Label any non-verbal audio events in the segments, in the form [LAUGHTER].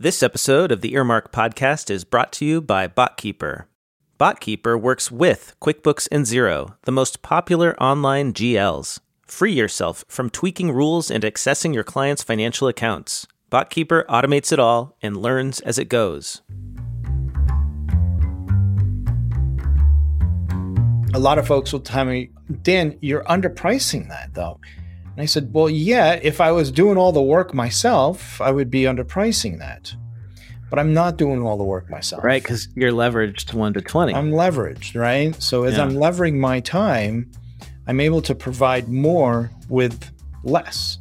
This episode of the Earmark Podcast is brought to you by BotKeeper. BotKeeper works with QuickBooks and Xero, the most popular online GLs. Free yourself from tweaking rules and accessing your clients' financial accounts. BotKeeper automates it all and learns as it goes. A lot of folks will tell me, Dan, you're underpricing that though. And I said, Well, yeah, if I was doing all the work myself, I would be underpricing that. But I'm not doing all the work myself. Right, because you're leveraged to one to 20. I'm leveraged, right? So as yeah. I'm levering my time, I'm able to provide more with less.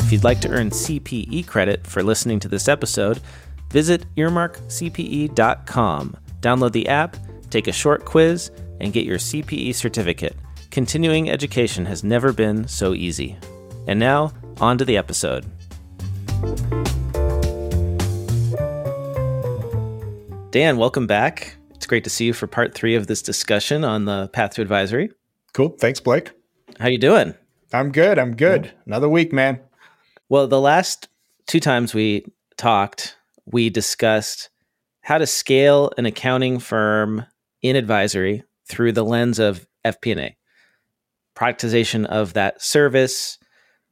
If you'd like to earn CPE credit for listening to this episode, visit earmarkcpe.com. Download the app, take a short quiz, and get your CPE certificate. Continuing education has never been so easy. And now, on to the episode. Dan, welcome back. It's great to see you for part three of this discussion on the Path to Advisory. Cool. Thanks, Blake. How you doing? I'm good. I'm good. Another week, man. Well, the last two times we talked, we discussed how to scale an accounting firm in advisory through the lens of FP&A productization of that service,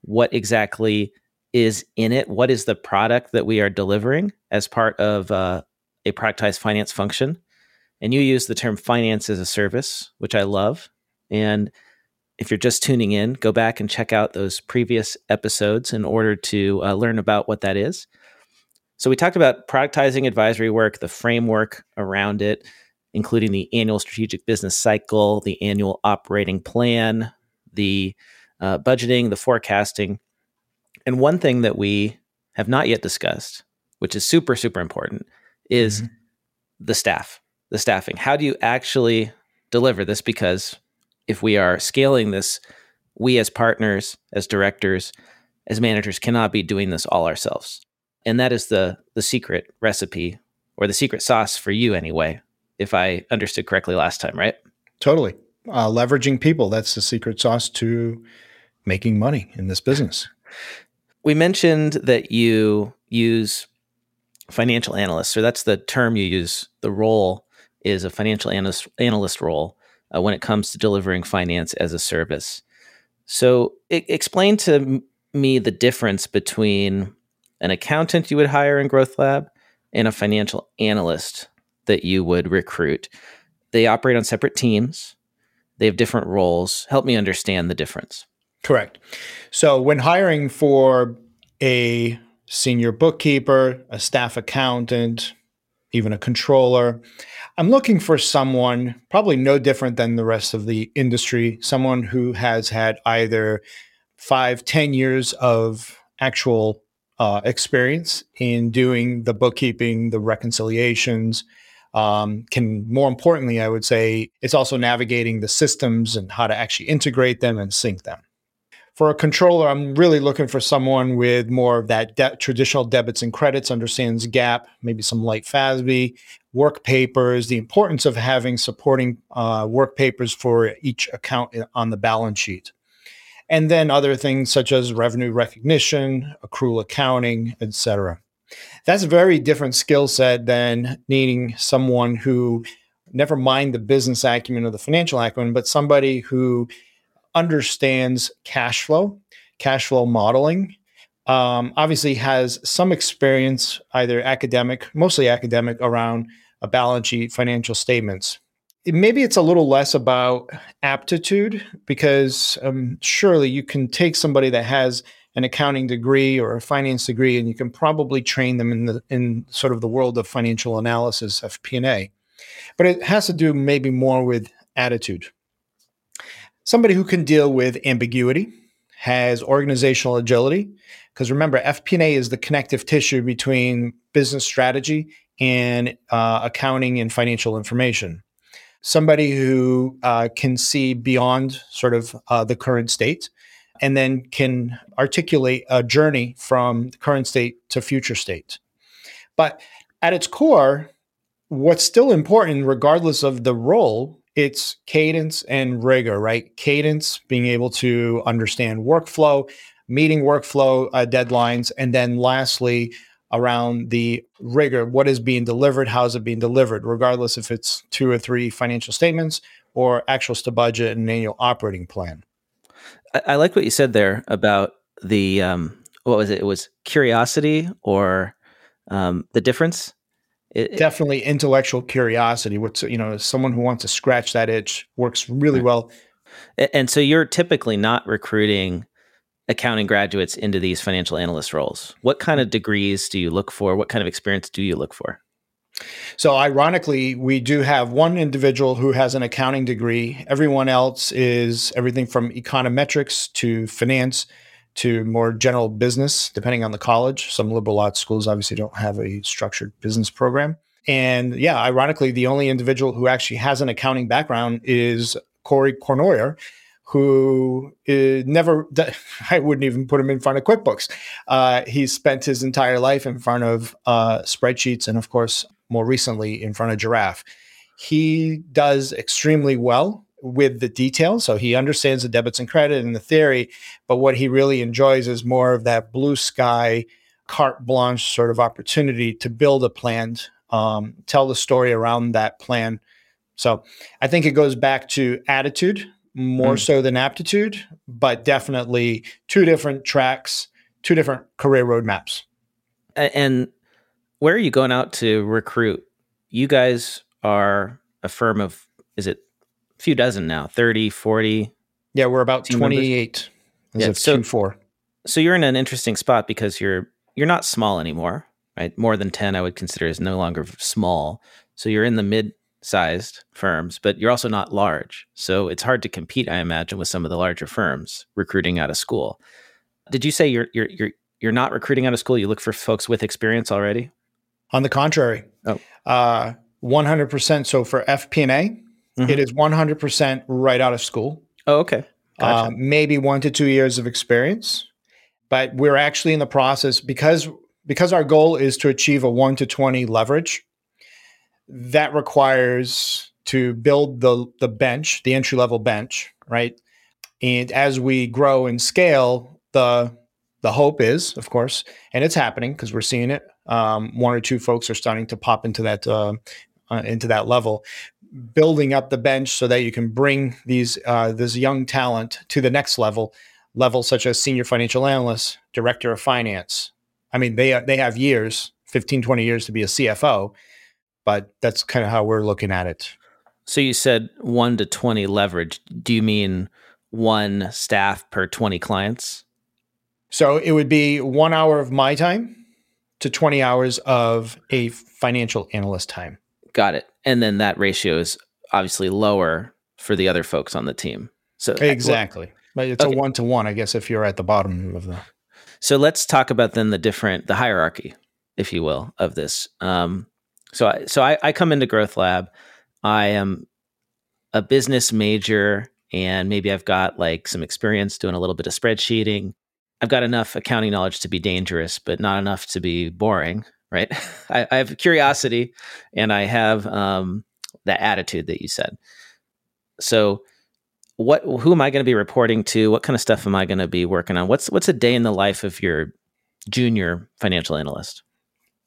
what exactly is in it, what is the product that we are delivering as part of uh, a productized finance function. And you use the term finance as a service, which I love. And if you're just tuning in, go back and check out those previous episodes in order to uh, learn about what that is. So, we talked about productizing advisory work, the framework around it, including the annual strategic business cycle, the annual operating plan, the uh, budgeting, the forecasting. And one thing that we have not yet discussed, which is super, super important, is mm-hmm. the staff, the staffing. How do you actually deliver this? Because if we are scaling this, we as partners, as directors, as managers cannot be doing this all ourselves. And that is the the secret recipe or the secret sauce for you anyway if I understood correctly last time, right? Totally. Uh, leveraging people. That's the secret sauce to making money in this business. We mentioned that you use financial analysts, so that's the term you use. The role is a financial analyst, analyst role uh, when it comes to delivering finance as a service. So, I- explain to me the difference between an accountant you would hire in Growth Lab and a financial analyst that you would recruit. They operate on separate teams, they have different roles. Help me understand the difference. Correct. So, when hiring for a senior bookkeeper, a staff accountant, even a controller, I'm looking for someone probably no different than the rest of the industry, someone who has had either five, ten years of actual uh, experience in doing the bookkeeping, the reconciliations, um, can more importantly, I would say, it's also navigating the systems and how to actually integrate them and sync them. For a controller, I'm really looking for someone with more of that de- traditional debits and credits, understands GAAP, maybe some light FASB, work papers, the importance of having supporting uh, work papers for each account on the balance sheet. And then other things such as revenue recognition, accrual accounting, etc. That's a very different skill set than needing someone who, never mind the business acumen or the financial acumen, but somebody who understands cash flow, cash flow modeling, um, obviously has some experience, either academic, mostly academic, around a balance sheet, financial statements. maybe it's a little less about aptitude because um, surely you can take somebody that has an accounting degree or a finance degree, and you can probably train them in the in sort of the world of financial analysis, FP&A. But it has to do maybe more with attitude. Somebody who can deal with ambiguity, has organizational agility, because remember, FP&A is the connective tissue between business strategy and uh, accounting and financial information. Somebody who uh, can see beyond sort of uh, the current state and then can articulate a journey from the current state to future state. But at its core, what's still important, regardless of the role, it's cadence and rigor, right? Cadence, being able to understand workflow, meeting workflow uh, deadlines, and then lastly, around the rigor what is being delivered, how is it being delivered, regardless if it's two or three financial statements or actuals to budget and annual operating plan. I, I like what you said there about the um, what was it? It was curiosity or um, the difference. It, Definitely intellectual curiosity. What's you know, someone who wants to scratch that itch works really right. well. And so you're typically not recruiting accounting graduates into these financial analyst roles. What kind of degrees do you look for? What kind of experience do you look for? So, ironically, we do have one individual who has an accounting degree. Everyone else is everything from econometrics to finance to more general business, depending on the college. Some liberal arts schools obviously don't have a structured business program. And yeah, ironically, the only individual who actually has an accounting background is Corey Cornoyer, who never, [LAUGHS] I wouldn't even put him in front of QuickBooks. Uh, he spent his entire life in front of uh, spreadsheets and, of course, more recently in front of Jirav. He does extremely well with the details. So he understands the debits and credit and the theory, but what he really enjoys is more of that blue sky, carte blanche sort of opportunity to build a plan, um, tell the story around that plan. So I think it goes back to attitude more mm. so than aptitude, but definitely two different tracks, two different career roadmaps. And where are you going out to recruit? You guys are a firm of, is it a few dozen now, 30, 40? Yeah, we're about 28 yeah, so, Q4. So you're in an interesting spot because you're you're not small anymore, right? More than 10 I would consider is no longer small. So you're in the mid sized firms, but you're also not large. So it's hard to compete, I imagine, with some of the larger firms recruiting out of school. Did you say you're you're you're you're not recruiting out of school? You look for folks with experience already? On the contrary. Oh. Uh, 100%. So for FP&A, mm-hmm. it is 100% right out of school. Oh, okay. Gotcha. Uh, maybe one to two years of experience. But we're actually in the process because because our goal is to achieve a one to 20 leverage that requires to build the the bench, the entry level bench, right? And as we grow and scale, the the hope is, of course, and it's happening because we're seeing it. Um, one or two folks are starting to pop into that uh, uh, into that level, building up the bench so that you can bring these uh, this young talent to the next level, levels such as senior financial analyst, director of finance. I mean, they they have years, 15, 20 years to be a CFO but that's kind of how we're looking at it. So you said one to 20 leverage. Do you mean one staff per 20 clients? So it would be one hour of my time to 20 hours of a financial analyst time. Got it. And then that ratio is obviously lower for the other folks on the team. So exactly. But it's okay. a one to one, I guess, if you're at the bottom of the. So let's talk about then the different, the hierarchy, if you will, of this. Um, so I, so I, I come into Growth Lab. I am a business major, and maybe I've got like some experience doing a little bit of spreadsheeting. I've got enough accounting knowledge to be dangerous, but not enough to be boring. Right? [LAUGHS] I, I have curiosity, and I have um, that attitude that you said. So, what? Who am I going to be reporting to? What kind of stuff am I going to be working on? What's What's a day in the life of your junior financial analyst?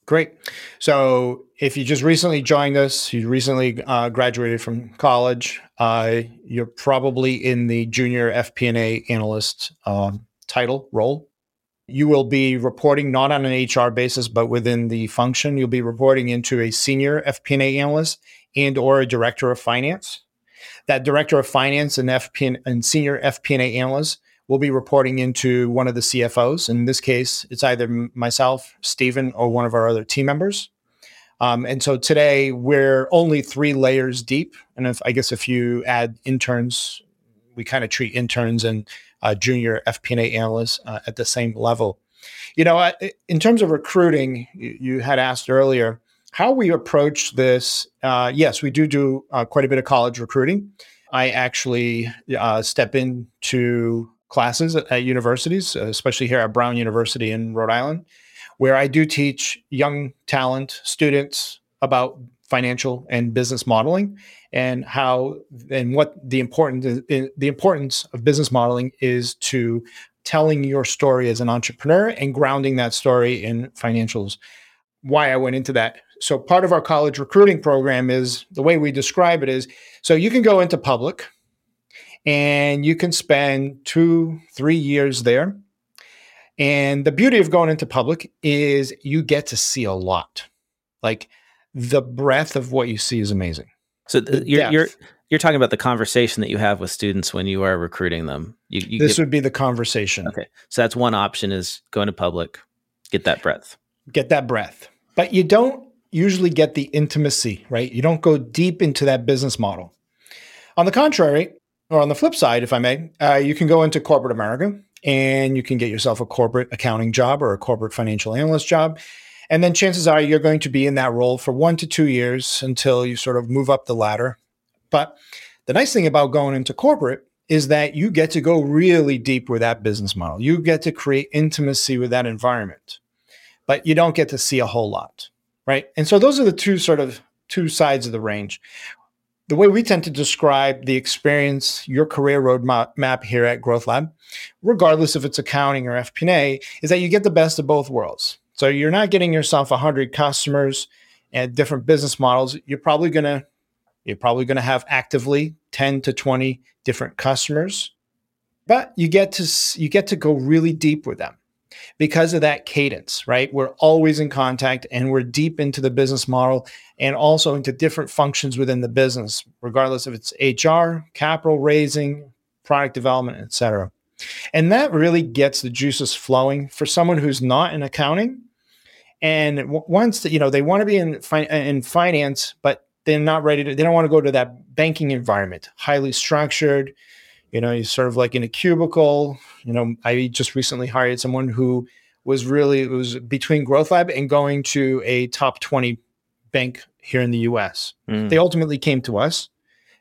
Great. So, if you just recently joined us, you recently uh, graduated from college, uh, you're probably in the junior FP&A analyst um, title role. You will be reporting not on an HR basis, but within the function. You'll be reporting into a senior FP&A analyst and or a director of finance. That director of finance and FP and senior FP&A analyst we'll be reporting into one of the CFOs. In this case, it's either myself, Stephen, or one of our other team members. Um, and so today we're only three layers deep. And if I guess if you add interns, we kind of treat interns and uh, junior FP&A analysts uh, at the same level. You know, in terms of recruiting, you had asked earlier how we approach this. Uh, yes, we do do uh, quite a bit of college recruiting. I actually uh, step into classes at, at universities, especially here at Brown University in Rhode Island, where I do teach young talent students about financial and business modeling and how and what the important eh, the importance of business modeling is to telling your story as an entrepreneur and grounding that story in financials. Why I went into that. So, part of our college recruiting program is the way we describe it is so you can go into public and you can spend two, three years there. And the beauty of going into public is you get to see a lot. Like the breadth of what you see is amazing. So th- you're, you're you're talking about the conversation that you have with students when you are recruiting them. You, you this get, would be the conversation. Okay, so that's one option: is going to public, get that breadth, get that breadth. But you don't usually get the intimacy, right? You don't go deep into that business model. On the contrary, or on the flip side, if I may, uh, you can go into corporate America and you can get yourself a corporate accounting job or a corporate financial analyst job. And then chances are you're going to be in that role for one to two years until you sort of move up the ladder but the nice thing about going into corporate is that you get to go really deep with that business model. You get to create intimacy with that environment, but you don't get to see a whole lot, right? And so those are the two sort of two sides of the range. The way we tend to describe the experience, your career roadmap here at Growth Lab, regardless if it's accounting or FP&A, is that you get the best of both worlds. So you're not getting yourself 100 customers and different business models. You're probably going to you're probably going to have actively 10 to 20 different customers, but you get to you get to go really deep with them because of that cadence, right? We're always in contact and we're deep into the business model and also into different functions within the business, regardless if it's HR, capital raising, product development, etc. And that really gets the juices flowing for someone who's not in accounting and once to, you know, they want to be in, fi- in finance, but they're not ready to they don't want to go to that banking environment. Highly structured you know you're sort of like in a cubicle. You know i just recently hired someone who was really it was between growth lab and going to a top 20 bank here in the us mm. they ultimately came to us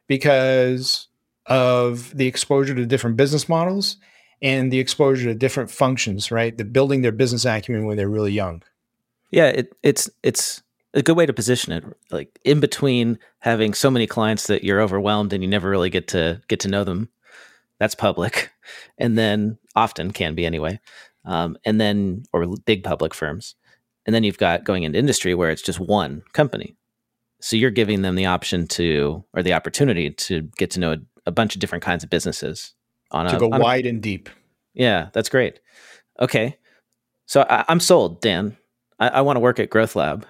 because of the exposure to different business models and the exposure to different functions right? The building their business acumen when they're really young yeah it, it's it's a good way to position it like in between having so many clients that you're overwhelmed and you never really get to get to know them. That's public [LAUGHS] and then often can be anyway um, and then or big public firms. And then you've got going into industry where it's just one company. So you're giving them the option to or the opportunity to get to know a, a bunch of different kinds of businesses on to a, go wide a, and deep. Yeah that's great. Okay. So I, am sold dan I, I want to work at growth lab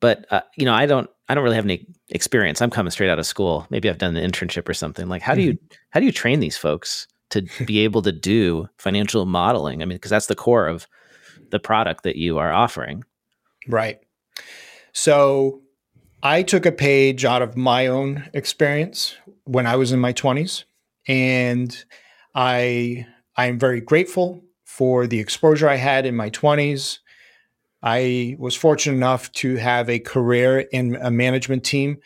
but uh, you know, I don't I don't really have any experience. I'm coming straight out of school. Maybe I've done an internship or something. Like how do you mm-hmm. how do you train these folks to be able to do financial modeling? I mean, because that's the core of the product that you are offering. Right. So I took a page out of my own experience when I was in my 20s and I I am very grateful for the exposure I had in my 20s I was fortunate enough to have a career in a management team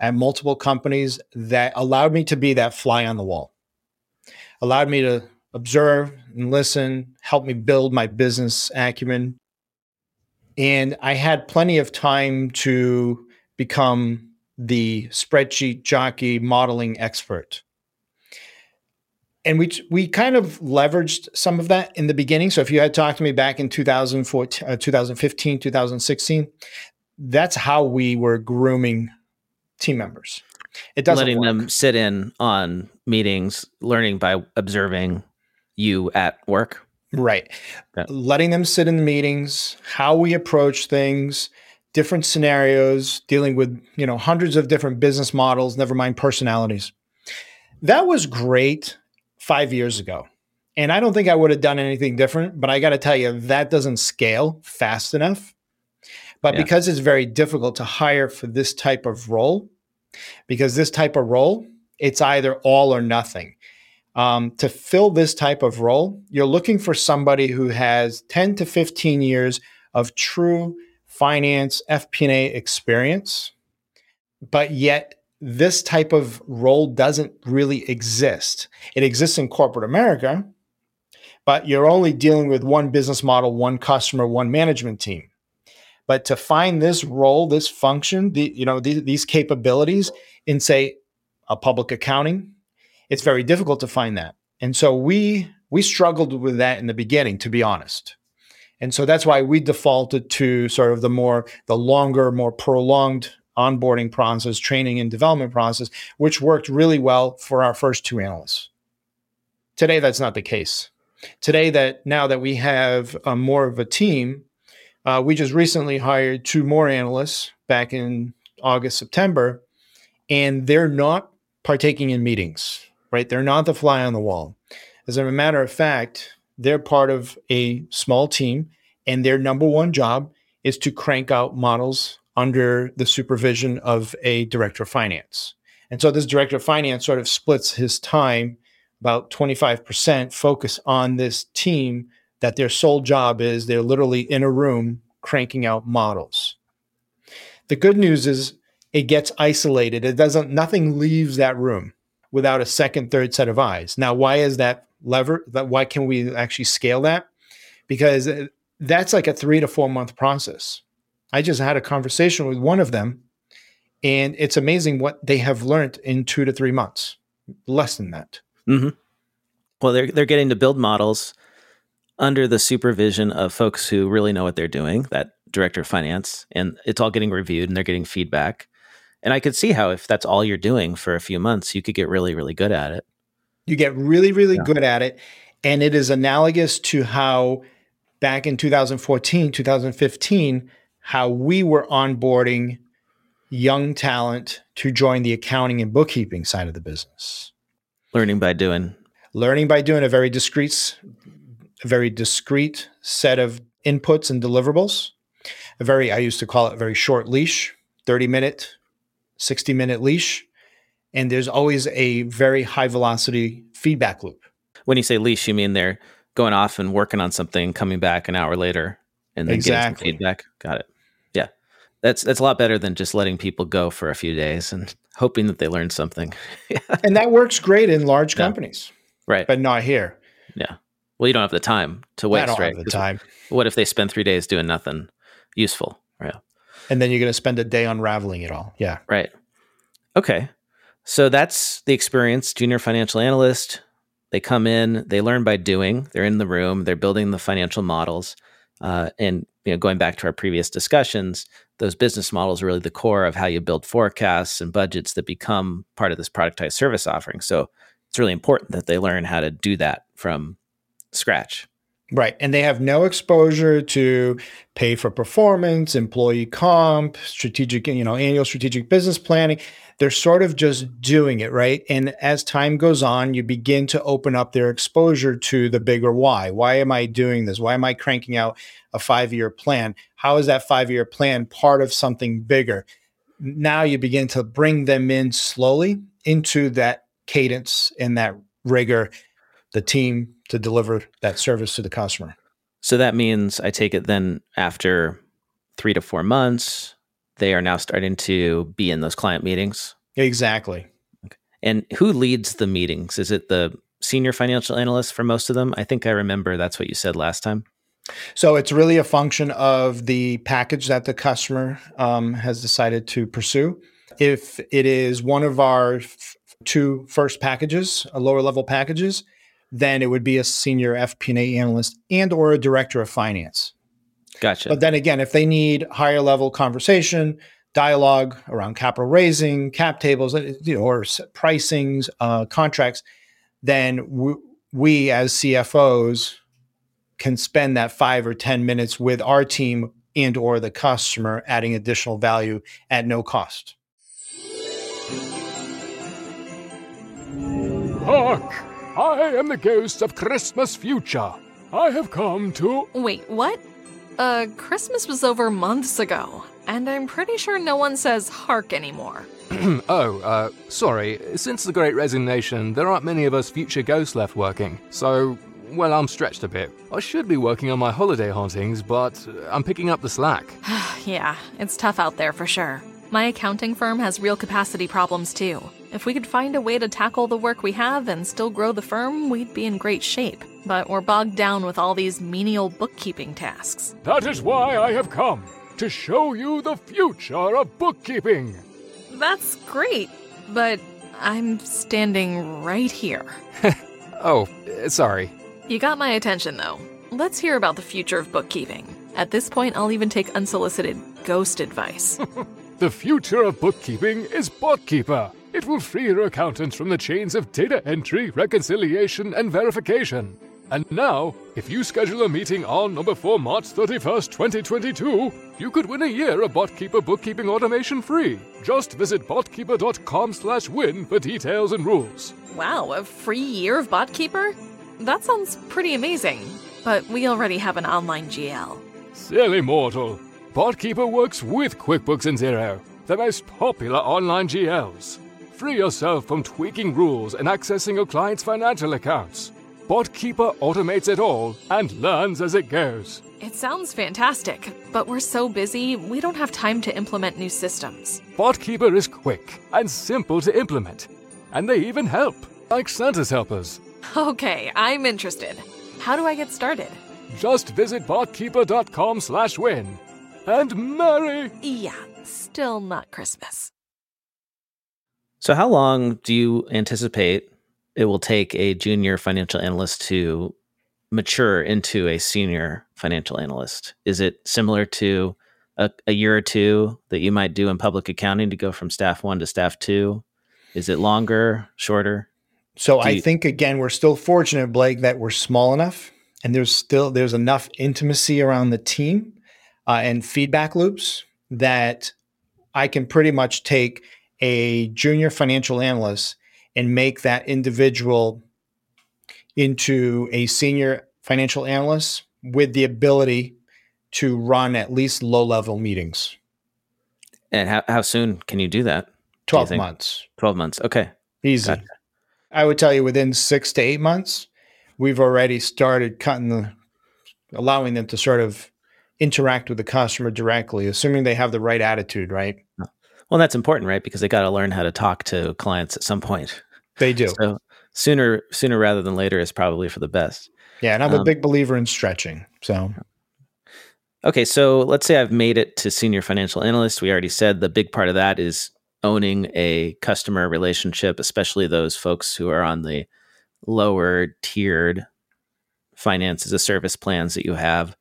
at multiple companies that allowed me to be that fly on the wall, allowed me to observe and listen, help me build my business acumen. And I had plenty of time to become the spreadsheet jockey modeling expert and we we kind of leveraged some of that in the beginning. So if you had talked to me back in 2014, uh, 2015, 2016, that's how we were grooming team members. It doesn't letting work. them sit in on meetings, learning by observing you at work. Right. Yeah. Letting them sit in the meetings, how we approach things, different scenarios, dealing with, you know, hundreds of different business models, never mind personalities. That was great five years ago. And I don't think I would have done anything different, but I got to tell you, that doesn't scale fast enough. But yeah. because it's very difficult to hire for this type of role, because this type of role, it's either all or nothing. Um, to fill this type of role, you're looking for somebody who has 10 to 15 years of true finance FP&A experience, but yet this type of role doesn't really exist. It exists in corporate America, but you're only dealing with one business model, one customer, one management team. But to find this role, this function, the, you know, the, these capabilities in say a public accounting, it's very difficult to find that. And so we We struggled with that in the beginning, to be honest. And so that's why we defaulted to sort of the more, the longer, more prolonged onboarding process, training and development process, which worked really well for our first two analysts. Today, that's not the case. Today, that now that we have uh, more of a team, uh, we just recently hired two more analysts back in August, September, and they're not partaking in meetings, right? They're not the fly on the wall. As a matter of fact, they're part of a small team, and their number one job is to crank out models under the supervision of a director of finance. And so this director of finance sort of splits his time about 25% focus on this team that their sole job is they're literally in a room cranking out models. The good news is it gets isolated. It doesn't nothing leaves that room without a second, third set of eyes. Now, why is that lever? That why can we actually scale that? Because uh, that's like a three to four month process. I just had a conversation with one of them, and it's amazing what they have learned in two to three months, less than that. Mm-hmm. Well, they're they're getting to build models under the supervision of folks who really know what they're doing. That director of finance, and it's all getting reviewed, and they're getting feedback. And I could see how if that's all you're doing for a few months, you could get really, really good at it. You get really, really yeah. good at it. And it is analogous to how back in 2014, 2015, how we were onboarding young talent to join the accounting and bookkeeping side of the business. Learning by doing. Learning by doing a very discrete, a very discrete set of inputs and deliverables. A very, I used to call it a very short leash, 30 minute, 60 minute leash. And there's always a very high velocity feedback loop. When you say leash, you mean they're going off and working on something, coming back an hour later, and then exactly. some feedback. Got it. Yeah, that's that's a lot better than just letting people go for a few days and [LAUGHS] hoping that they learn something. [LAUGHS] and that works great in large companies, right? But not here. Yeah. Well, you don't have the time to waste, I don't right? Have the time. What if they spend three days doing nothing useful? Right. And then you're going to spend a day unraveling it all. Yeah. Right. Okay. So that's the experience. Junior financial analyst. They come in, they learn by doing. They're in the room, they're building the financial models. Uh, and you know, going back to our previous discussions, those business models are really the core of how you build forecasts and budgets that become part of this productized service offering. So it's really important that they learn how to do that from scratch. Right. And they have no exposure to pay for performance, employee comp, strategic, you know, annual strategic business planning. They're sort of just doing it, right? And as time goes on, you begin to open up their exposure to the bigger why. Why am I doing this? Why am I cranking out a five year plan? How is that five year plan part of something bigger? Now you begin to bring them in slowly into that cadence and that rigor, the team to deliver that service to the customer. So that means I take it then after three to four months, they are now starting to be in those client meetings. Exactly. Okay. And who leads the meetings? Is it the senior financial analyst for most of them? I think I remember that's what you said last time. So it's really a function of the package that the customer um, has decided to pursue. If it is one of our f- two first packages, a lower level packages, then it would be a senior FP&A analyst and or a director of finance. Gotcha. But then again, if they need higher level conversation, dialogue around capital raising, cap tables, uh, you know, or pricings, uh, contracts, then w- we as CFOs can spend that five or ten minutes with our team and or the customer, adding additional value at no cost. Hark! I am the ghost of Christmas future. I have come to. Wait, what? Uh, Christmas was over months ago, and I'm pretty sure no one says hark anymore. [CLEARS THROAT] oh, uh, sorry. Since the Great Resignation, there aren't many of us future ghosts left working, so, well, I'm stretched a bit. I should be working on my holiday hauntings, but I'm picking up the slack. [SIGHS] yeah, it's tough out there for sure. My accounting firm has real capacity problems too. If we could find a way to tackle the work we have and still grow the firm, we'd be in great shape. But we're bogged down with all these menial bookkeeping tasks. That is why I have come to show you the future of bookkeeping. That's great, but I'm standing right here. [LAUGHS] oh, sorry. You got my attention, though. Let's hear about the future of bookkeeping. At this point, I'll even take unsolicited ghost advice. [LAUGHS] The future of bookkeeping is BotKeeper. It will free your accountants from the chains of data entry, reconciliation, and verification. And now, if you schedule a meeting on or before March 31st, 2022, you could win a year of BotKeeper bookkeeping automation free. Just visit botkeeper.com slash win for details and rules. wow, a free year of BotKeeper? That sounds pretty amazing. But we already have an online GL. Silly mortal. BotKeeper works with QuickBooks and Xero, the most popular online GLs. Free yourself from tweaking rules and accessing your client's financial accounts. BotKeeper automates it all and learns as it goes. It sounds fantastic, but we're so busy, we don't have time to implement new systems. BotKeeper is quick and simple to implement, and they even help, like Santa's helpers. Okay, I'm interested. How do I get started? Just visit botkeeper.com/win and merry Yeah, still not Christmas. So, how long do you anticipate it will take a junior financial analyst to mature into a senior financial analyst? Is it similar to a, a year or two that you might do in public accounting to go from staff one to staff two? Is it longer, shorter? So Do I you- think again we're still fortunate, Blake, that we're small enough, and there's still there's enough intimacy around the team uh, and feedback loops that I can pretty much take a junior financial analyst and make that individual into a senior financial analyst with the ability to run at least low level meetings. And how, how soon can you do that? 12 think? months. 12 months. Okay. Easy. Gotcha. I would tell you within six to eight months, we've already started cutting the, allowing them to sort of interact with the customer directly, assuming they have the right attitude, right? Well, that's important, right? Because they got to learn how to talk to clients at some point. They do. So sooner, sooner rather than later is probably for the best. Yeah. And I'm a Um, big believer in stretching. So, Okay, so let's say I've made it to senior financial analyst. We already said the big part of that is owning a customer relationship, especially those folks who are on the lower tiered finance as a service plans that you have.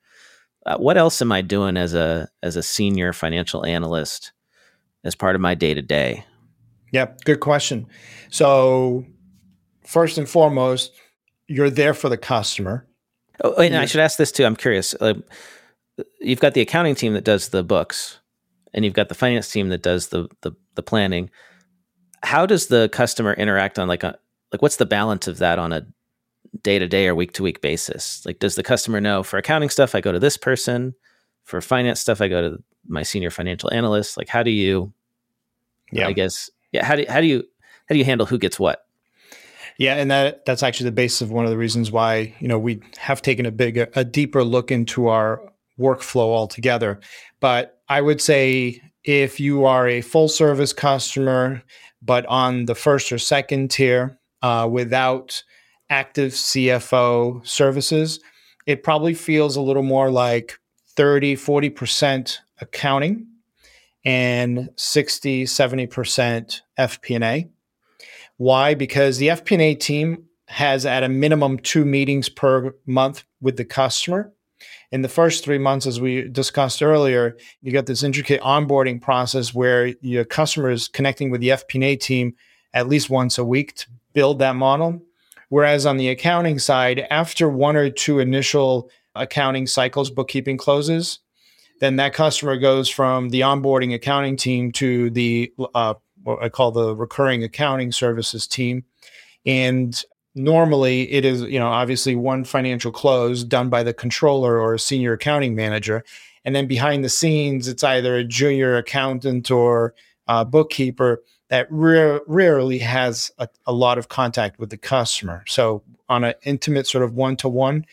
Uh, what else am I doing as a as a senior financial analyst as part of my day to day? yep. Good question. So, first and foremost, you're there for the customer. Oh, and I should ask this too. I'm curious. Uh, you've got the accounting team that does the books, and you've got the finance team that does the the, the planning. How does the customer interact on like a like what's the balance of that on a day to day or week to week basis? Like, does the customer know for accounting stuff I go to this person, for finance stuff I go to my senior financial analyst? Like, how do you? Yeah. I guess yeah. How do how do you how do you handle who gets what? Yeah, and that that's actually the basis of one of the reasons why you know we have taken a big a deeper look into our workflow altogether. But I would say if you are a full service customer, but on the first or second tier uh, without active CFO services, it probably feels a little more like 30, 40% accounting and 60, 70% FP&A. Why? Because the FP&A team has at a minimum two meetings per month with the customer. In the first three months, as we discussed earlier, you got this intricate onboarding process where your customer is connecting with the FP&A team at least once a week to build that model. Whereas on the accounting side, after one or two initial accounting cycles, bookkeeping closes, then that customer goes from the onboarding accounting team to the uh, what I call the recurring accounting services team. And normally it is, you know, obviously one financial close done by the controller or a senior accounting manager. And then behind the scenes, it's either a junior accountant or a bookkeeper that rare, rarely has a, a lot of contact with the customer. So on an intimate sort of one to one,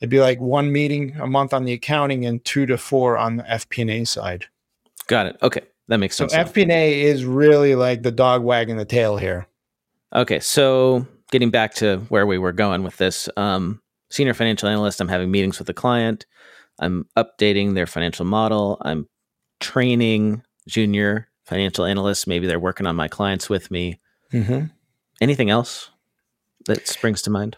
it'd be like one meeting a month on the accounting and two to four on the FP&A side. Got it. Okay, that makes sense. now. FP&A is really like the dog wagging the tail here. Okay, so getting back to where we were going with this, um, senior financial analyst, I'm having meetings with the client. I'm updating their financial model. I'm training junior financial analysts. Maybe they're working on my clients with me. Mm-hmm. Anything else that springs to mind?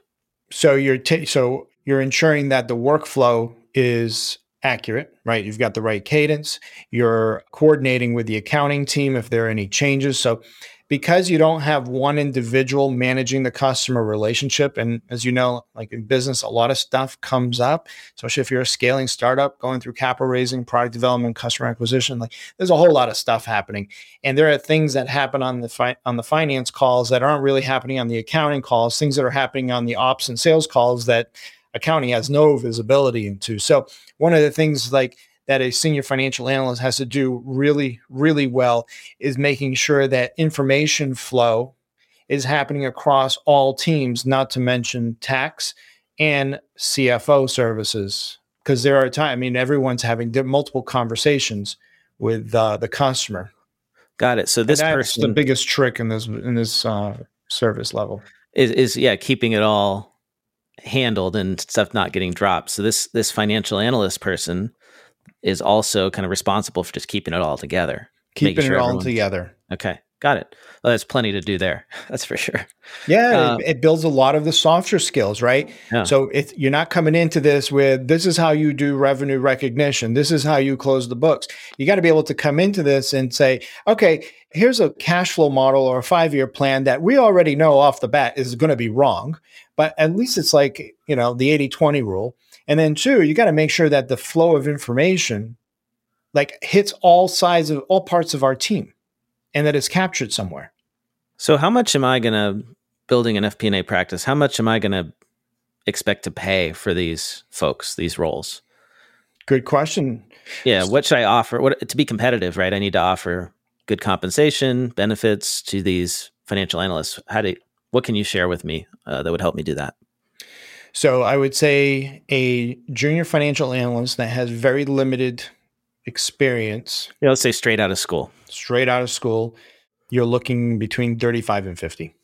So you're ta- so you're ensuring that the workflow is accurate, right? You've got the right cadence. You're coordinating with the accounting team if there are any changes. So because you don't have one individual managing the customer relationship and as you know like in business a lot of stuff comes up especially if you're a scaling startup going through capital raising product development customer acquisition like there's a whole lot of stuff happening and there are things that happen on the fi- on the finance calls that aren't really happening on the accounting calls things that are happening on the ops and sales calls that accounting has no visibility into so one of the things like that a senior financial analyst has to do really, really well is making sure that information flow is happening across all teams, not to mention tax and CFO services. Because there are times, I mean, everyone's having multiple conversations with uh, the customer. Got it. So this person, the biggest trick in this in this uh, service level is is yeah, keeping it all handled and stuff not getting dropped. So this this financial analyst person is also kind of responsible for just keeping it all together. Keeping sure it all together. Okay. Got it. Well, there's plenty to do there. [LAUGHS] That's for sure. Yeah, um, it, builds a lot of the softer skills, right? Yeah. So if you're not coming into this with this is how you do revenue recognition, this is how you close the books. You got to be able to come into this and say, okay, here's a cash flow model or a five year plan that we already know off the bat is going to be wrong, but at least it's like you know the 80-20 rule and then two, you got to make sure that the flow of information like hits all sides of all parts of our team and that it's captured somewhere. So how much am I going to building an FP&A practice? How much am I going to expect to pay for these folks, these roles? Good question. Yeah, what should I offer? What to be competitive, right? I need to offer good compensation, benefits to these financial analysts. How do what can you share with me uh, that would help me do that? So I would say a junior financial analyst that has very limited experience. Yeah, let's say straight out of school. Straight out of school, you're looking between 35 and 50.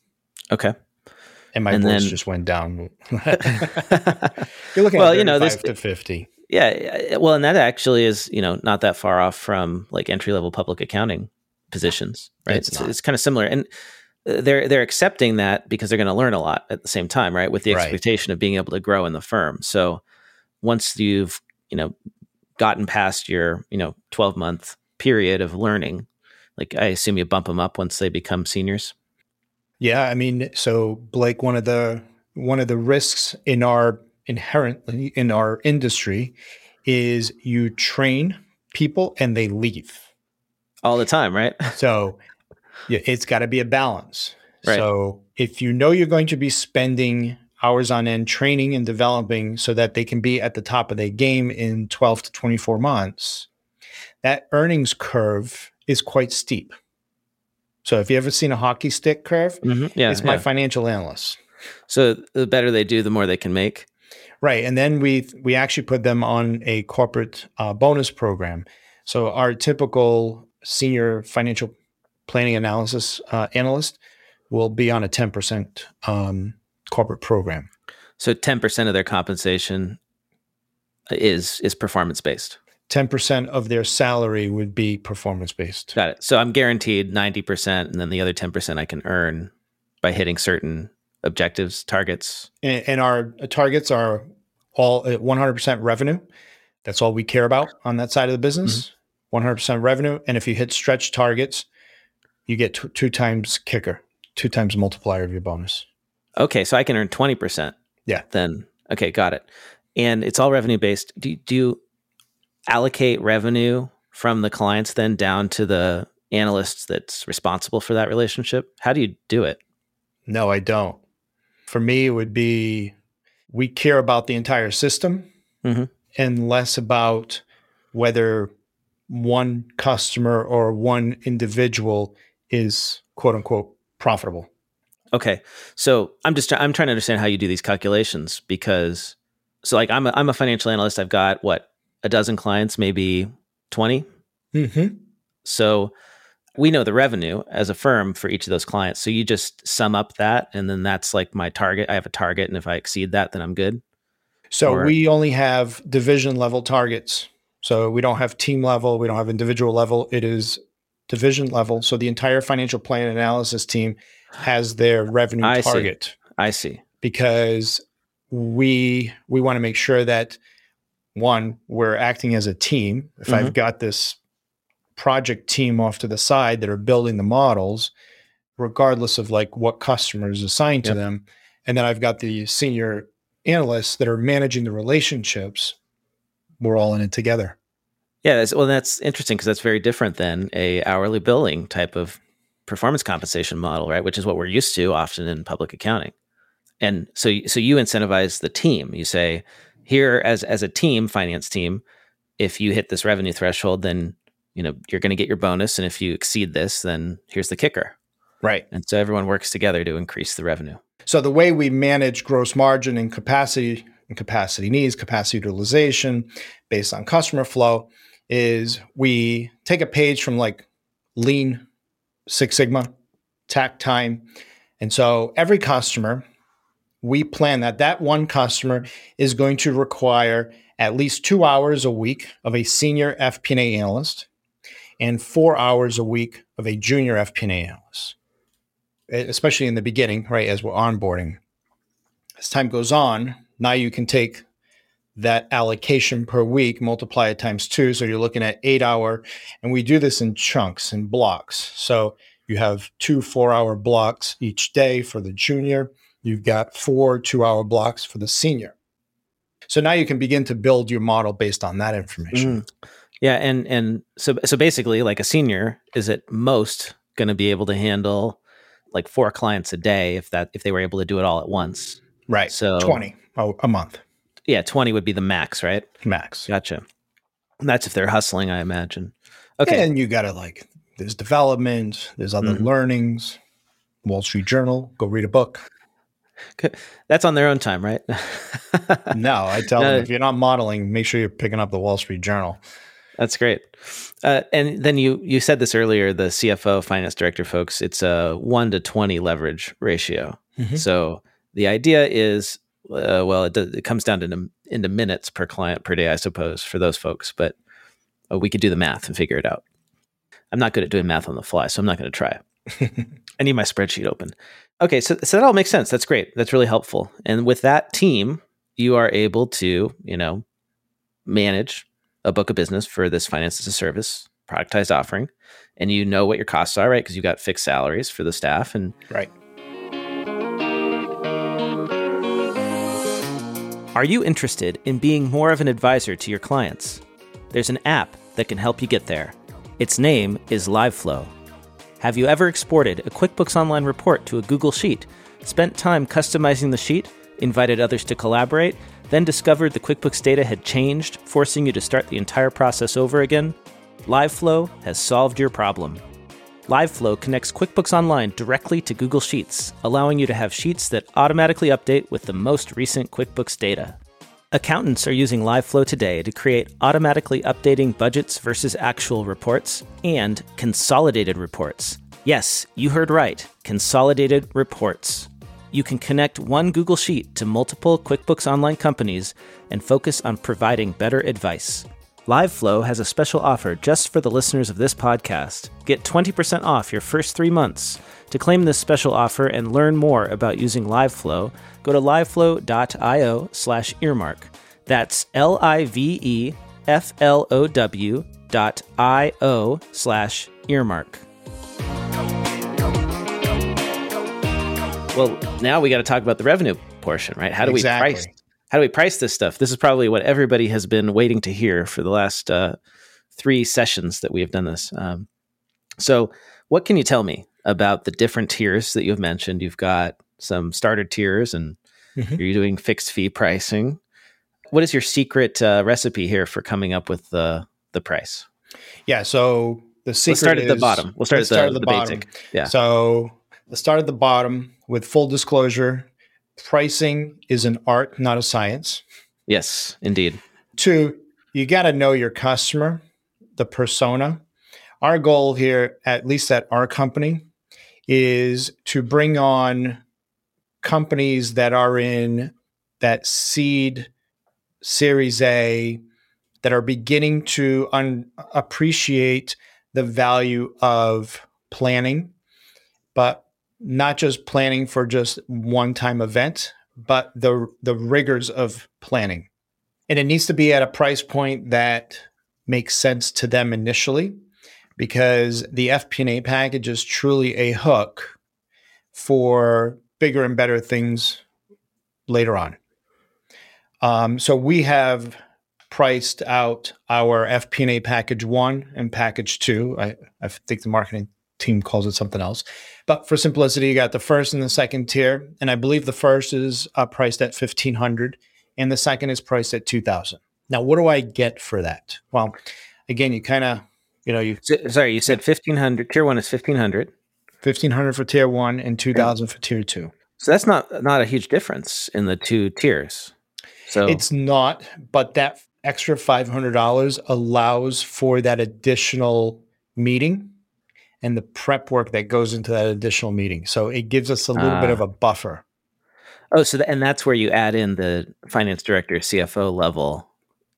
Okay. And my and voice then, just went down. [LAUGHS] you're looking well, you know, this, to 50. Yeah. Well, and that actually is, you know, not that far off from like entry level public accounting positions, right? It's, it's, it's kind of similar. And they're they're accepting that because they're going to learn a lot at the same time, right? With the expectation right. of being able to grow in the firm. So once you've you know gotten past your you know twelve month period of learning, like I assume you bump them up once they become seniors. Yeah, I mean, so Blake, one of the one of the risks in our inherently in our industry is you train people and they leave all the time, right? so yeah, it's got to be a balance. Right. So if you know you're going to be spending hours on end training and developing so that they can be at the top of their game in 12 to 24 months, that earnings curve is quite steep. So if you ever seen a hockey stick curve, mm-hmm. yeah, it's my yeah. financial analyst. So the better they do, the more they can make. Right, and then we we actually put them on a corporate uh, bonus program. So our typical senior financial planning analysis uh, analyst will be on a 10% um, corporate program. So 10% of their compensation is is performance based. 10% of their salary would be performance based. Got it. So I'm guaranteed 90% and then the other 10% I can earn by hitting certain objectives, targets. And, and our targets are all 100% revenue. That's all we care about on that side of the business. Mm-hmm. 100% revenue. And if you hit stretch targets, you get t- two times kicker, two times multiplier of your bonus. Okay, so I can earn twenty percent. Yeah. Then okay, got it. And it's all revenue based. Do do you allocate revenue from the clients then down to the analysts that's responsible for that relationship? How do you do it? No, I don't. For me, it would be we care about the entire system mm-hmm. and less about whether one customer or one individual is quote unquote profitable. Okay. So I'm just I'm trying to understand how you do these calculations because so like I'm a, I'm a financial analyst. I've got what a dozen clients, maybe 20. Mm-hmm. So we know the revenue as a firm for each of those clients. So you just sum up that and then that's like my target. I have a target and if I exceed that then I'm good. So or, we only have division level targets. So we don't have team level, we don't have individual level. It is division level. So the entire financial plan analysis team has their revenue I target. See. I see. Because we we want to make sure that one we're acting as a team. If Mhm. I've got this project team off to the side that are building the models, regardless of like what customers assigned to them, and then I've got the senior analysts that are managing the relationships. We're all in it together. Yeah, that's, well, that's interesting because that's very different than a hourly billing type of performance compensation model, right? Which is what we're used to often in public accounting. And so, so you incentivize the team. You say, here as as a team, finance team, if you hit this revenue threshold, then you know you're going to get your bonus, and if you exceed this, then here's the kicker. Right. And so everyone works together to increase the revenue. So the way we manage gross margin and capacity and capacity needs, capacity utilization based on customer flow is we take a page from like lean Six Sigma, takt time. And so every customer, we plan that that one customer is going to require at least two hours a week of a senior FP&A analyst and four hours a week of a junior FP&A analyst especially in the beginning, right, as we're onboarding. As time goes on, now you can take that allocation per week, multiply it times two. So you're looking at eight hour, and we do this in chunks and blocks. So you have two four hour blocks each day for the junior. You've got four two hour blocks for the senior. So now you can begin to build your model based on that information. Mm. Yeah, and and so so basically, like a senior is at most going to be able to handle like four clients a day if that if they were able to do it all at once. Right. So 20 a, a month Yeah, twenty would be the max, right? max. Gotcha. And that's if they're hustling, I imagine. Okay. And you got to like, there's development, there's other Mhm. learnings. Wall Street Journal, go read a book. That's on their own time, right? [LAUGHS] No, I tell No. them if you're not modeling, make sure you're picking up the Wall Street Journal. That's great. Uh, and then you you said this earlier, the CFO, finance director folks, it's a one to twenty leverage ratio. Mhm. So the idea is, uh, well, it, it comes down to into minutes per client per day, I suppose, for those folks. But uh, we could do the math and figure it out. I'm not good at doing math on the fly, so I'm not going to try. [LAUGHS] I need my spreadsheet open. Okay, so so that all makes sense. That's great. That's really helpful. And with that team, you are able to, you know, manage a book of business for this finance as a service productized offering, and you know what your costs are, right? Because you got fixed salaries for the staff, and Right. Are you interested in being more of an advisor to your clients? There's an app that can help you get there. Its name is LiveFlow. Have you ever exported a QuickBooks Online report to a Google Sheet, spent time customizing the sheet, invited others to collaborate, then discovered the QuickBooks data had changed, forcing you to start the entire process over again? LiveFlow has solved your problem. LiveFlow connects QuickBooks Online directly to Google Sheets, allowing you to have sheets that automatically update with the most recent QuickBooks data. Accountants are using LiveFlow today to create automatically updating budgets versus actual reports and consolidated reports. Yes, you heard right, consolidated reports. You can connect one Google Sheet to multiple QuickBooks Online companies and focus on providing better advice. LiveFlow has a special offer just for the listeners of this podcast. Get 20% off your first three months. To claim this special offer and learn more about using LiveFlow, go to liveflow.io slash earmark. That's L I V E F L O W dot I O slash earmark. Well, now we got to talk about the revenue portion, right? How do Exactly. we price? How do we price this stuff? This is probably what everybody has been waiting to hear for the last uh, three sessions that we have done this. Um, so, what can you tell me about the different tiers that you've mentioned? You've got some starter tiers, and Mhm. you're doing fixed fee pricing. What is your secret uh, recipe here for coming up with the the price? Yeah. So the secret Let's start at the bottom. We'll start at the, start the, basic. Yeah. So let's start at the bottom with full disclosure. Pricing is an art, not a science. Yes, indeed. Two, you got to know your customer, the persona. Our goal here, at least at our company, is to bring on companies that are in that seed series A that are beginning to un- appreciate the value of planning, but not just planning for just one time event, but the the rigors of planning. And it needs to be at a price point that makes sense to them initially because the FP&A package is truly a hook for bigger and better things later on. Um, so we have priced out our FP&A package one and package two. I, I think the marketing team calls it something else. But for simplicity, you got the first and the second tier, and I believe the first is uh, priced at fifteen hundred, and the second is priced at two thousand. Now, what do I get for that? Well, again, you kind of, you know, you sorry, you said fifteen hundred. Tier one is fifteen hundred. Fifteen hundred for tier one and two thousand for tier two. So that's not not a huge difference in the two tiers. So it's not, but that extra five hundred dollars allows for that additional meeting and the prep work that goes into that additional meeting. So it gives us a little uh, bit of ah. a buffer. Oh, so the, and that's where you add in the finance director, CFO level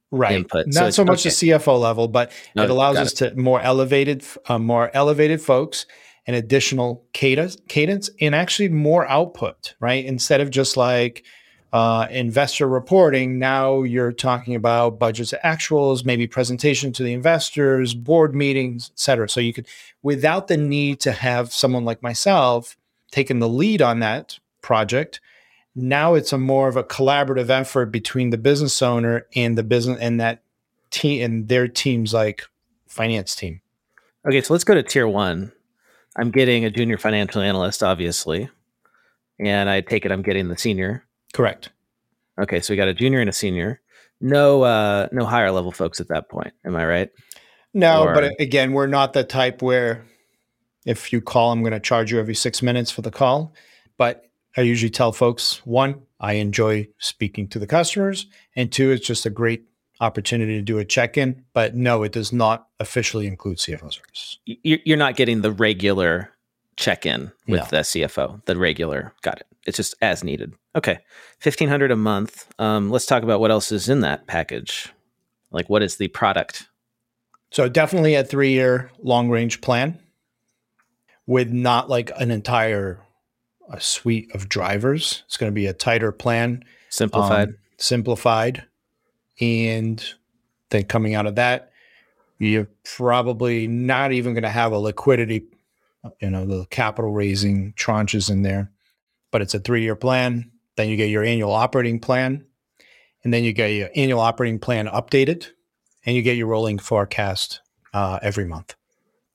right input. Not so, so much okay. the CFO level, but no, it allows us it. to more elevated, uh, more elevated folks and additional cadence, cadence, and actually more output. Right, instead of just like uh, investor reporting, now you're talking about budgets, actuals, maybe presentation to the investors, board meetings, et cetera. So you could, without the need to have someone like myself taking the lead on that project, now it's a more of a collaborative effort between the business owner and the business and that team and their team's like finance team. Okay, so let's go to tier one. I'm getting a junior financial analyst, obviously, and I take it I'm getting the senior Correct. Okay, so we got a junior and a senior. No, uh, no higher level folks at that point. Am I right? No, or... but again, we're not the type where if you call, I'm going to charge you every six minutes for the call. But I usually tell folks one, I enjoy speaking to the customers, and two, it's just a great opportunity to do a check in. But no, it does not officially include CFO service. You're not getting the regular check in with no. the CFO, the regular. Got it. It's just as needed. Okay, fifteen hundred a month. Um, let's talk about what else is in that package. Like, what is the product? So definitely a three-year long-range plan with not like an entire a suite of drivers. It's going to be a tighter plan, simplified, um, simplified, and then coming out of that, you're probably not even going to have a liquidity, you know, the capital raising tranches in there but it's a three year plan. Then you get your annual operating plan, and then you get your annual operating plan updated, and you get your rolling forecast uh, every month.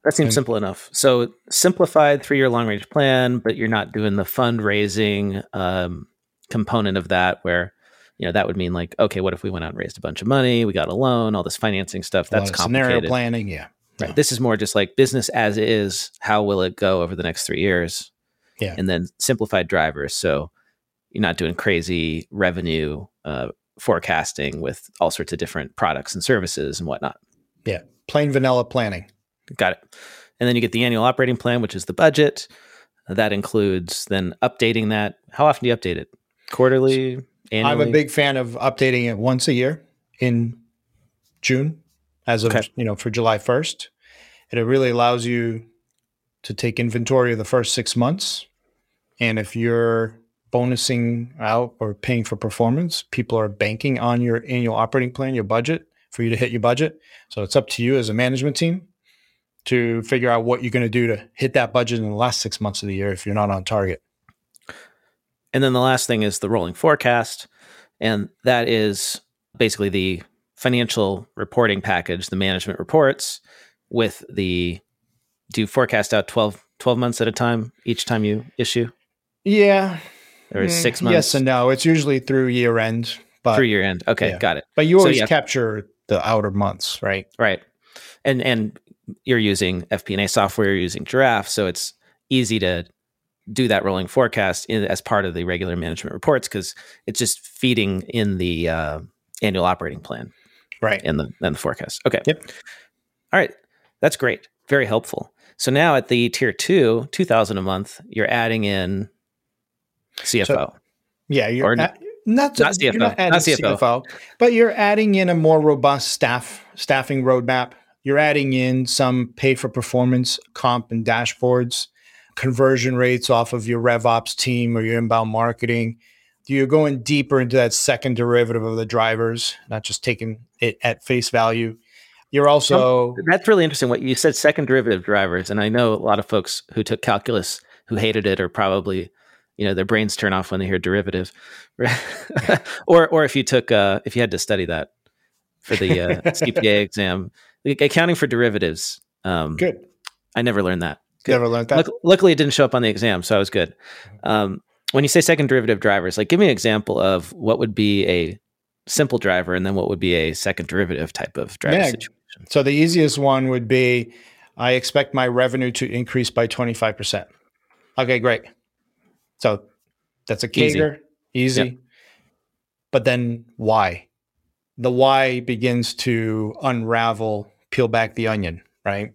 That seems and, simple enough. So simplified three year long range plan, but you're not doing the fundraising um, component of that where you know that would mean like okay what if we went out and raised a bunch of money we got a loan all this financing stuff that's complicated scenario planning yeah right this is more just like business as is how will it go over the next three years yeah. And then simplified drivers. So you're not doing crazy revenue uh, forecasting with all sorts of different products and services and whatnot. Yeah. Plain vanilla planning. Got it. And then you get the annual operating plan, which is the budget. That includes then updating that. How often do you update it? Quarterly? Annually? I'm a big fan of updating it once a year in June, as of, okay. you know, for July 1st. And it really allows you to take inventory of the first six months. And if you're bonusing out or paying for performance, people are banking on your annual operating plan, your budget for you to hit your budget. So it's up to you as a management team to figure out what you're going to do to hit that budget in the last six months of the year if you're not on target. And then the last thing is the rolling forecast. And that is basically the financial reporting package, the management reports with the do forecast out 12, 12 months at a time each time you issue? Yeah. Or is six months? Yes and no. It's usually through year end. But through year end. Okay, yeah. got it. But you always so, yeah. capture the outer months, right? Right. And and you're using FP&A software, you're using Jirav, so it's easy to do that rolling forecast in, as part of the regular management reports because it's just feeding in the uh, annual operating plan, right? And the and the forecast. Okay. Yep. All right, that's great. Very helpful. So now at the tier two, 2000 a month, you're adding in CFO. So, yeah, you're or, at, not, not CFO, not adding not CFO. CFO, but you're adding in a more robust staff staffing roadmap. You're adding in some pay for performance comp and dashboards, conversion rates off of your RevOps team or your inbound marketing. you're going deeper into that second derivative of the drivers, not just taking it at face value. You're also that's really interesting. What you said, second derivative drivers, and I know a lot of folks who took calculus who hated it, or probably, you know, their brains turn off when they hear derivative, [LAUGHS] or or if you took uh, if you had to study that for the uh, [LAUGHS] CPA exam, accounting for derivatives. Um, good. I never learned that. Good. Never learned that. luckily, it didn't show up on the exam, so I was good. Um, when you say second derivative drivers, like give me an example of what would be a simple driver, and then what would be a second derivative type of driver yeah, situation. So the easiest one would be I expect my revenue to increase by 25%. Okay, great. So that's a CAGR, easy. easy. Yep. But then why? The why begins to unravel, peel back the onion, right?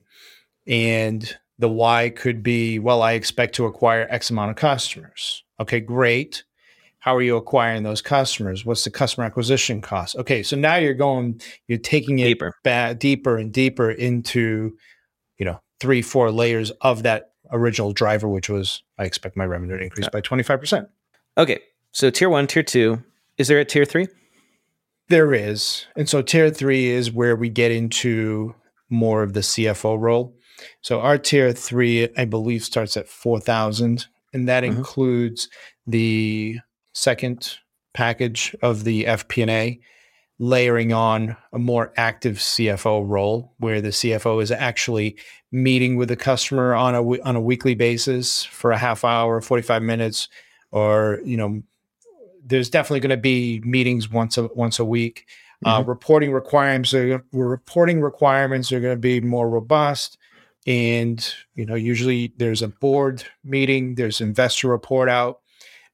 And the why could be, well, I expect to acquire X amount of customers. Okay, great. How are you acquiring those customers? What's the customer acquisition cost? Okay, so now you're going, you're taking it deeper, ba- deeper and deeper into, you know, three, four layers of that original driver, which was I expect my revenue to increase by 25%. Okay, so tier one, tier two. Is there a tier three? There is. And so tier three is where we get into more of the CFO role. So our tier three, I believe, starts at 4,000, and that mm-hmm. includes the second package of the FP&A, layering on a more active CFO role where the CFO is actually meeting with the customer on a on a weekly basis for a half hour, 45 minutes or you know there's definitely going to be meetings once a once a week. Uh, mm-hmm. Uh, reporting requirements are reporting requirements are going to be more robust and you know usually there's a board meeting there's investor report out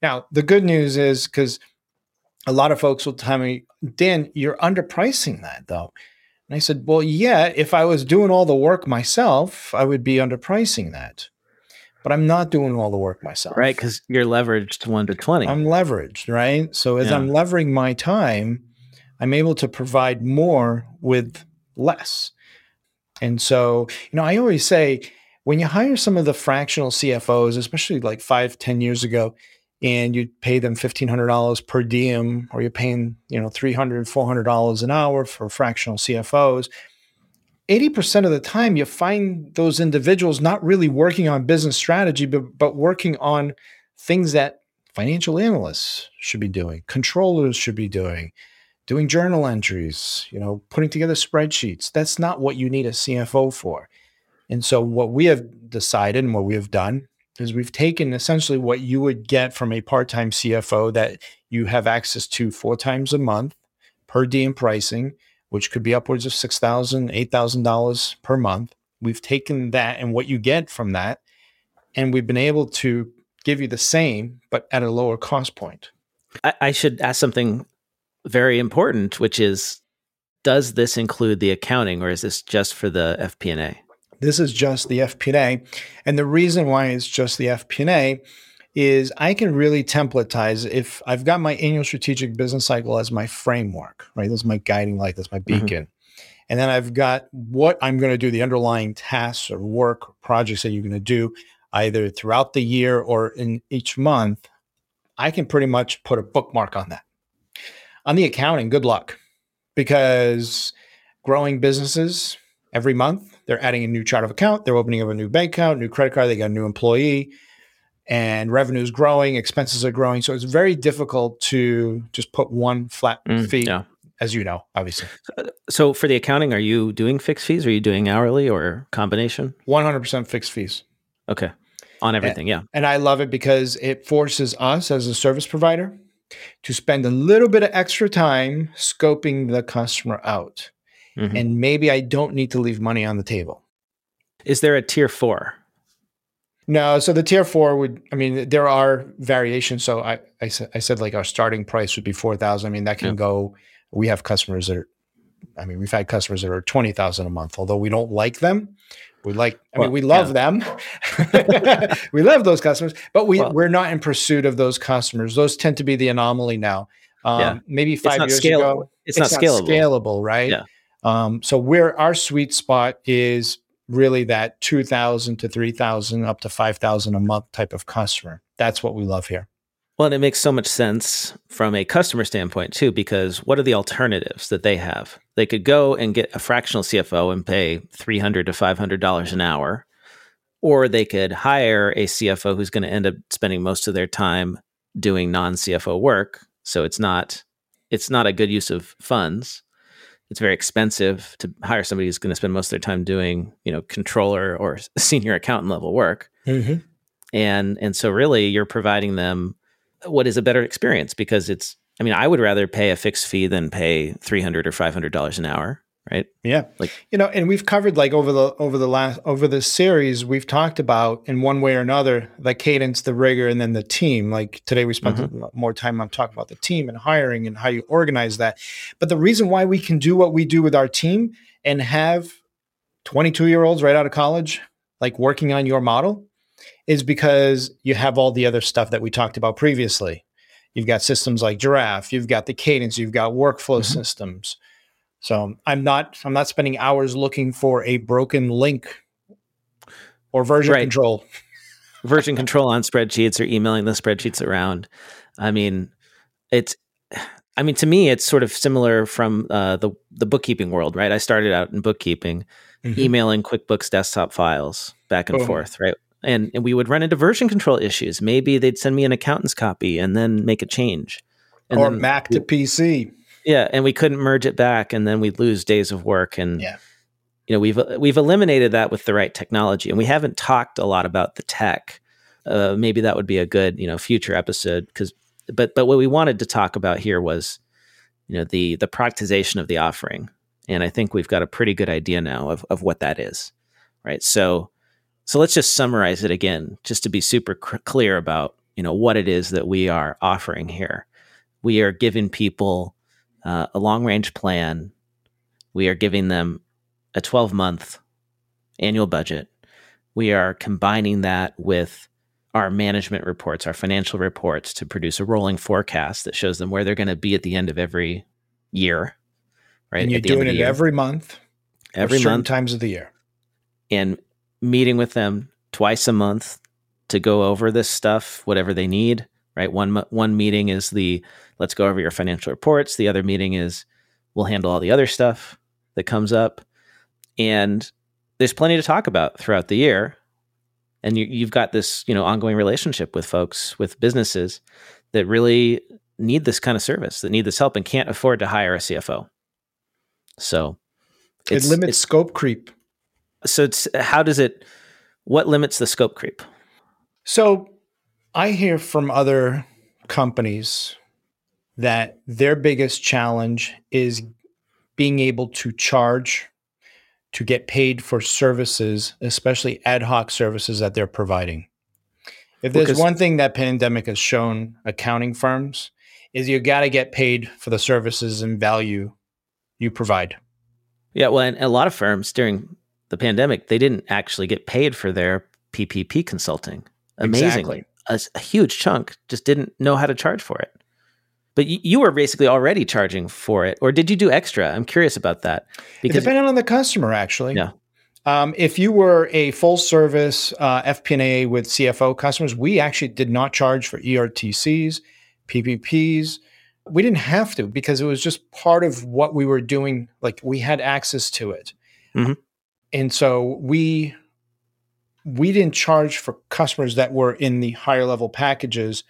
now, the good news is because a lot of folks will tell me, Dan, you're underpricing that though. And I said, well, yeah, if I was doing all the work myself, I would be underpricing that. But I'm not doing all the work myself. Right. Because you're leveraged one to 20. I'm leveraged, right? So as yeah. I'm levering my time, I'm able to provide more with less. And so, you know, I always say when you hire some of the fractional CFOs, especially like five, ten years ago, and you pay them $1,500 per diem, or you're paying, you know, $300, $400 an hour for fractional CFOs, 80% of the time you find those individuals not really working on business strategy, but, but working on things that financial analysts should be doing, controllers should be doing, doing journal entries, you know, putting together spreadsheets. That's not what you need a CFO for. And so what we have decided and what we have done is we've taken essentially what you would get from a part-time CFO that you have access to four times a month per diem pricing, which could be upwards of $6,000, $8,000 per month. We've taken that and what you get from that, and we've been able to give you the same, but at a lower cost point. I, I should ask something very important, which is, does this include the accounting or is this just for the FP&A? This is just the FP&A. And the reason why it's just the FP&A is I can really templatize if I've got my annual strategic business cycle as my framework, right? That's my guiding light, that's my mm-hmm. beacon. Mm-hmm. And then I've got what I'm going to do, the underlying tasks or work projects that you're going to do either throughout the year or in each month. I can pretty much put a bookmark on that. On the accounting, good luck because growing businesses every month they're adding a new chart of account, they're opening up a new bank account, new credit card, they got a new employee, and revenue is growing, expenses are growing. So it's very difficult to just put one flat mm, fee, yeah. as you know, obviously. So for the accounting, are you doing fixed fees? Are you doing hourly or combination? 100% fixed fees. Okay. On everything, and, yeah. And I love it because it forces us as a service provider to spend a little bit of extra time scoping the customer out. Mm-hmm. And maybe I don't need to leave money on the table. Is there a tier four? No, so the tier four would, I mean, there are variations. So I, I, said, I said like our starting price would be 4,000. I mean, that can yeah. go, we have customers that are, I mean, we've had customers that are 20,000 a month, although we don't like them. We like, I well, mean, we love yeah. them. [LAUGHS] [LAUGHS] we love those customers, but we, well, we're not in pursuit of those customers. Those tend to be the anomaly now. Um, yeah. Maybe five years ago, it's, it's not, not scalable. scalable, right? Yeah. Um, so where our sweet spot is really that 2000 to 3000 up to 5000 a month type of customer. That's what we love here. Well, and it makes so much sense from a customer standpoint too, because what are the alternatives that they have? They could go and get a fractional CFO and pay three hundred to five hundred dollars an hour, or they could hire a CFO who's going to end up spending most of their time doing non-CFO work. So it's not it's not a good use of funds. It's very expensive to hire somebody who's going to spend most of their time doing, you know, controller or [LAUGHS] senior accountant level work. Mm-hmm. And and so really you're providing them what is a better experience because it's I mean, I would rather pay a fixed fee than pay 300 or 500 dollars an hour, right? Yeah. Like You know, and we've covered like over the over the last over the series, we've talked about in one way or another the cadence, the rigor, and then the team. Like today, we spent lot more time on talking about the team and hiring and how you organize that. But the reason why we can do what we do with our team and have 22 year olds right out of college, like working on your model, is because you have all the other stuff that we talked about previously. You've got systems like Jirav, you've got the cadence, you've got workflow Mhm. systems. So I'm not I'm not spending hours looking for a broken link or version Right. control. [LAUGHS] version control on spreadsheets or emailing the spreadsheets around. I mean, it's I mean to me it's sort of similar from uh, the the bookkeeping world, right? I started out in bookkeeping, Mhm. emailing QuickBooks desktop files back and Boom. forth, right? And, and we would run into version control issues. Maybe they'd send me an accountant's copy and then make a change. And or then- Mac to PC. Yeah, and we couldn't merge it back, and then we'd lose days of work. And Yeah. you know, we've we've eliminated that with the right technology, and we haven't talked a lot about the tech. Uh, maybe that would be a good you know future episode because, but but what we wanted to talk about here was, you know, the the productization of the offering, and I think we've got a pretty good idea now of of what that is, right? So, so let's just summarize it again, just to be super clear about you know what it is that we are offering here. We are giving people uh, a long range plan. We are giving them a 12 month annual budget. We are combining that with our management reports, our financial reports to produce a rolling forecast that shows them where they're going to be at the end of every year. Right. and you're At the end doing it year. every month, every certain month times of the year. and meeting with them twice a month to go over this stuff, whatever they need. Right. One one meeting is the let's go over your financial reports. The other meeting is we'll handle all the other stuff that comes up, and there's plenty to talk about throughout the year. And you, you've got this you know ongoing relationship with folks with businesses that really need this kind of service, that need this help, and can't afford to hire a CFO. So it limits scope creep. so it's how does it what limits the scope creep So I hear from other companies that their biggest challenge is being able to charge to get paid for services, especially ad hoc services that they're providing. If there's Because- one thing that pandemic has shown accounting firms is you got to get paid for the services and value you provide. yeah well and a lot of firms during the pandemic they didn't actually get paid for their ppp consulting amazingly Exactly. A, a huge chunk just didn't know how to charge for it but you, you were basically already charging for it or did you do extra i'm curious about that It depended on the customer, actually. Yeah. Um, if you were a full service uh, FP&A with CFO customers, we actually did not charge for ERTCs, PPPs. We didn't have to because it was just part of what we were doing. Like we had access to it, Mhm. and so we we didn't charge for customers that were in the higher level packages.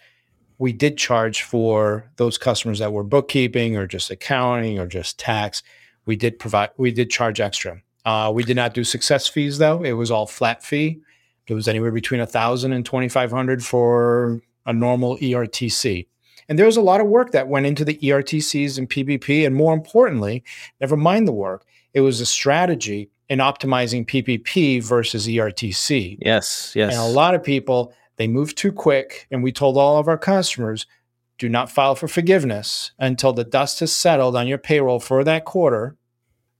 We did charge for those customers that were bookkeeping or just accounting or just tax. We did provide we did charge extra. Uh, we did not do success fees though. It was all flat fee. It was anywhere between a thousand and 2500 for a normal ertc and there was a lot of work that went into the ertcs and ppp and more importantly never mind the work it was a strategy in optimizing ppp versus ertc yes yes and a lot of people, they move too quick. And we told all of our customers, do not file for forgiveness until the dust has settled on your payroll for that quarter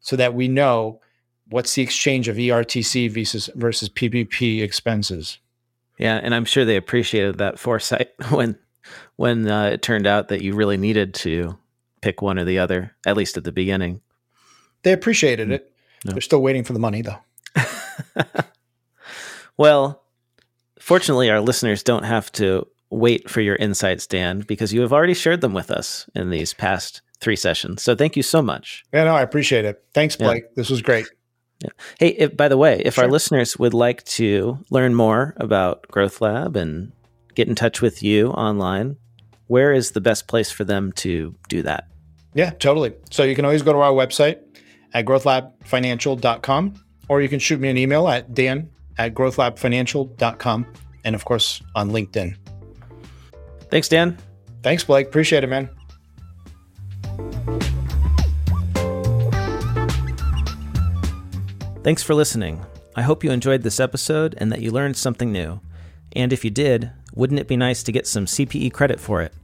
so that we know what's the exchange of ERTC versus, versus PPP expenses. yeah and i'm sure they appreciated that foresight [LAUGHS] when when uh, it turned out that you really needed to pick one or the other at least at the beginning They appreciated it. Yeah. They're still waiting for the money though. [LAUGHS] well, fortunately, our listeners don't have to wait for your insights, Dan, because you have already shared them with us in these past three sessions. So thank you so much. Yeah, no, I appreciate it. Thanks, Blake. Yeah. This was great. Yeah. Hey, if, by the way, if sure. our listeners would like to learn more about Growth Lab and get in touch with you online, where is the best place for them to do that? Yeah, totally. So you can always go to our website at growthlabfinancial.com or you can shoot me an email at dan at growthlabfinancial.com and of course on LinkedIn. Thanks, Dan. Thanks, Blake. Appreciate it, man. Thanks for listening. I hope you enjoyed this episode and that you learned something new. And if you did, wouldn't it be nice to get some CPE credit for it?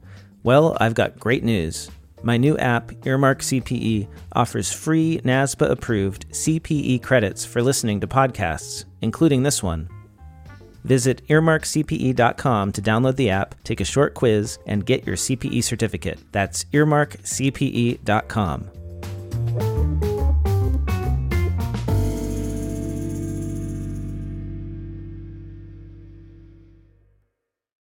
Well, I've got great news. My new app, Earmark CPE, offers free NASBA approved CPE credits for listening to podcasts, including this one. Visit earmarkcpe.com to download the app, take a short quiz, and get your CPE certificate. That's earmarkcpe.com.